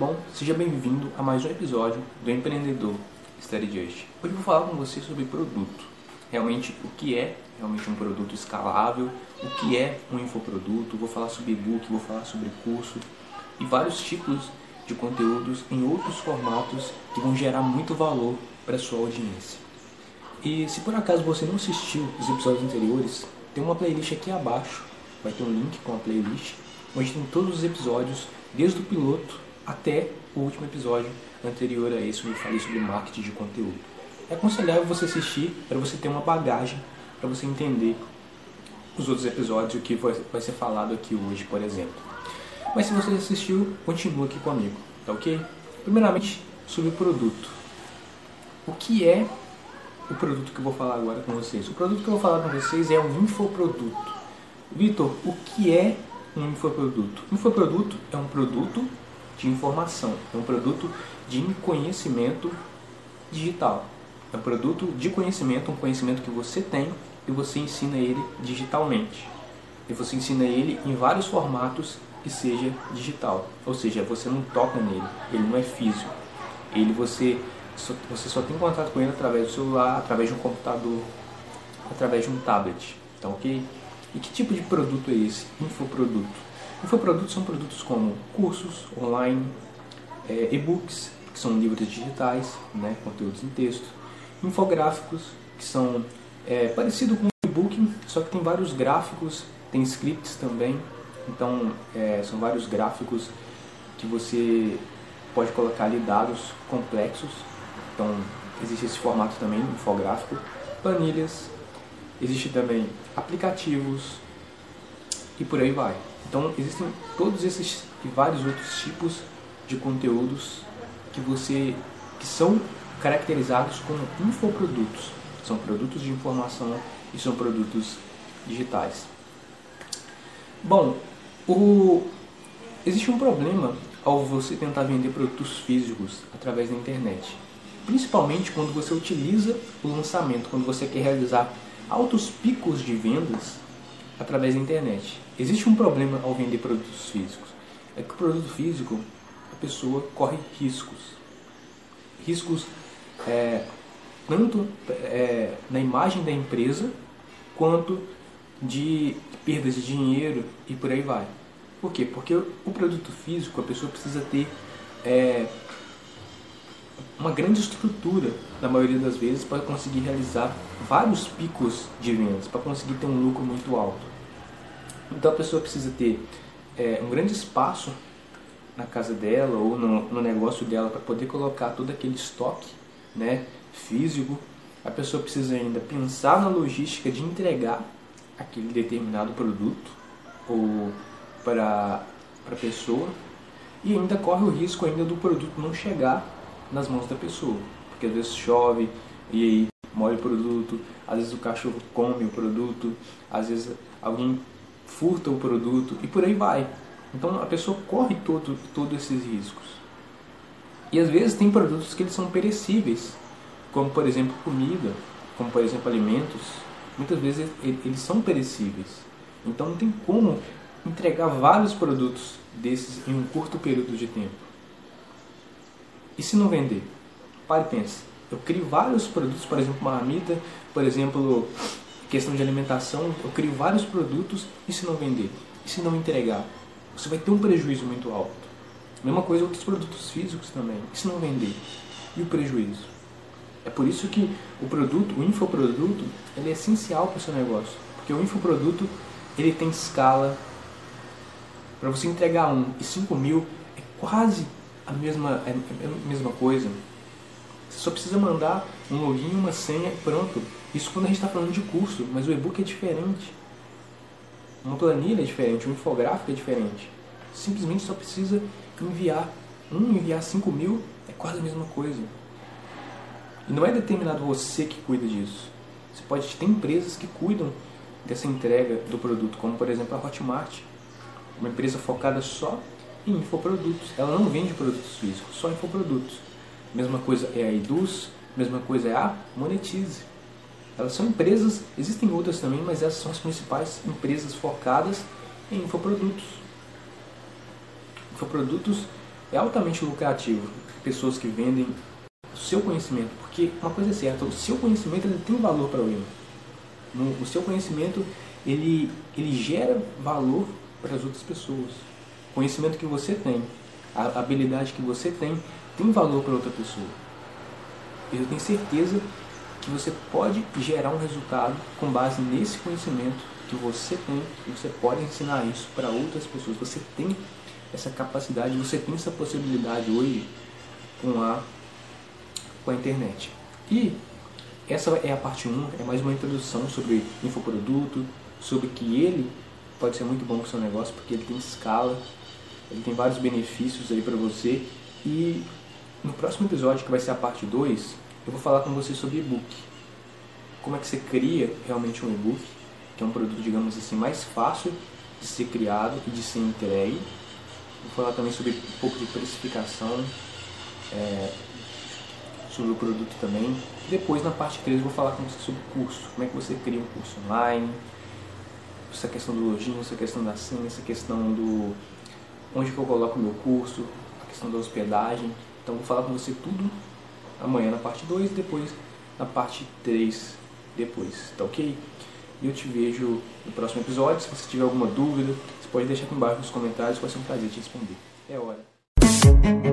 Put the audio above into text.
bom? Seja bem-vindo a mais um episódio do Empreendedor Study Just. Hoje eu vou falar com você sobre produto. Realmente, o que é realmente um produto escalável, o que é um infoproduto, vou falar sobre e-book, vou falar sobre curso e vários tipos de conteúdos em outros formatos que vão gerar muito valor para sua audiência. E se por acaso você não assistiu os episódios anteriores, tem uma playlist aqui abaixo, vai ter um link com a playlist, onde tem todos os episódios, desde o piloto até o último episódio anterior a esse, onde eu falei sobre marketing de conteúdo. É aconselhável você assistir para você ter uma bagagem, para você entender os outros episódios o que vai ser falado aqui hoje, por exemplo. Mas se você assistiu, continua aqui comigo, tá ok? Primeiramente, sobre o produto. O que é o produto que eu vou falar agora com vocês? O produto que eu vou falar com vocês é um infoproduto. Vitor, o que é um infoproduto? Infoproduto é um produto de informação, é um produto de conhecimento digital. É um produto de conhecimento, um conhecimento que você tem e você ensina ele digitalmente. E você ensina ele em vários formatos que seja digital. Ou seja, você não toca nele, ele não é físico. Ele você só, você só tem contato com ele através do celular, através de um computador, através de um tablet. Tá ok? E que tipo de produto é esse? Infoproduto. Infoprodutos são produtos como cursos online, é, e-books, que são livros digitais, né, conteúdos em texto, infográficos, que são é, parecido com o e-book, só que tem vários gráficos, tem scripts também, então é, são vários gráficos que você pode colocar ali dados complexos, então existe esse formato também, infográfico, planilhas, existe também aplicativos e por aí vai. Então existem todos esses e vários outros tipos de conteúdos que você que são caracterizados como infoprodutos. São produtos de informação e são produtos digitais. Bom, o, existe um problema ao você tentar vender produtos físicos através da internet. Principalmente quando você utiliza o lançamento, quando você quer realizar altos picos de vendas através da internet. Existe um problema ao vender produtos físicos. É que o produto físico, a pessoa corre riscos. Riscos é, tanto é, na imagem da empresa, quanto de perdas de dinheiro e por aí vai. Por quê? Porque o produto físico, a pessoa precisa ter é, uma grande estrutura, na maioria das vezes, para conseguir realizar vários picos de vendas, para conseguir ter um lucro muito alto. Então a pessoa precisa ter é, um grande espaço na casa dela ou no, no negócio dela para poder colocar todo aquele estoque né, físico. A pessoa precisa ainda pensar na logística de entregar aquele determinado produto ou para a pessoa e ainda corre o risco ainda do produto não chegar nas mãos da pessoa. Porque às vezes chove e aí molha o produto, às vezes o cachorro come o produto, às vezes alguém furta o produto e por aí vai. Então a pessoa corre todo, todos esses riscos. E às vezes tem produtos que eles são perecíveis, como por exemplo comida, como por exemplo alimentos, muitas vezes eles são perecíveis. Então não tem como entregar vários produtos desses em um curto período de tempo. E se não vender? Pare e pense. Eu crio vários produtos, por exemplo, marmita, por exemplo, questão de alimentação, eu crio vários produtos e se não vender? E se não entregar? Você vai ter um prejuízo muito alto. Mesma coisa outros produtos físicos também. E se não vender? E o prejuízo? É por isso que o produto, o infoproduto, ele é essencial para o seu negócio. Porque o infoproduto, ele tem escala. Para você entregar um e 5 mil é quase a mesma, é a mesma coisa. Você só precisa mandar um login, uma senha e pronto. Isso quando a gente está falando de curso, mas o e-book é diferente. Uma planilha é diferente, um infográfico é diferente. Simplesmente só precisa enviar. Um enviar 5 mil é quase a mesma coisa. E não é determinado você que cuida disso. Você pode ter empresas que cuidam dessa entrega do produto, como por exemplo a Hotmart, uma empresa focada só em infoprodutos. Ela não vende produtos físicos, só infoprodutos. Mesma coisa é a Eduz, mesma coisa é a Monetize. Elas são empresas, existem outras também, mas essas são as principais empresas focadas em infoprodutos. Infoprodutos é altamente lucrativo. Pessoas que vendem o seu conhecimento, porque uma coisa é certa, o seu conhecimento ele tem valor para alguém. O seu conhecimento ele, ele gera valor para as outras pessoas. O conhecimento que você tem, a habilidade que você tem, tem valor para outra pessoa. Eu tenho certeza que você pode gerar um resultado com base nesse conhecimento que você tem e você pode ensinar isso para outras pessoas. Você tem essa capacidade, você tem essa possibilidade hoje com a, com a internet. E essa é a parte 1, é mais uma introdução sobre infoproduto, sobre que ele pode ser muito bom para o seu negócio, porque ele tem escala, ele tem vários benefícios aí para você. E no próximo episódio, que vai ser a parte 2, eu vou falar com você sobre e-book. Como é que você cria realmente um e-book, que é um produto, digamos assim, mais fácil de ser criado e de ser entregue. Vou falar também sobre um pouco de precificação, é, sobre o produto também. Depois, na parte 3, eu vou falar com você sobre curso. Como é que você cria um curso online, essa questão do login, essa questão da senha, essa questão do onde que eu coloco o meu curso, a questão da hospedagem. Então, vou falar com você tudo amanhã na parte 2 e depois na parte 3 depois, tá ok? E eu te vejo no próximo episódio. Se você tiver alguma dúvida, você pode deixar aqui embaixo nos comentários, vai ser um prazer te responder. É hora.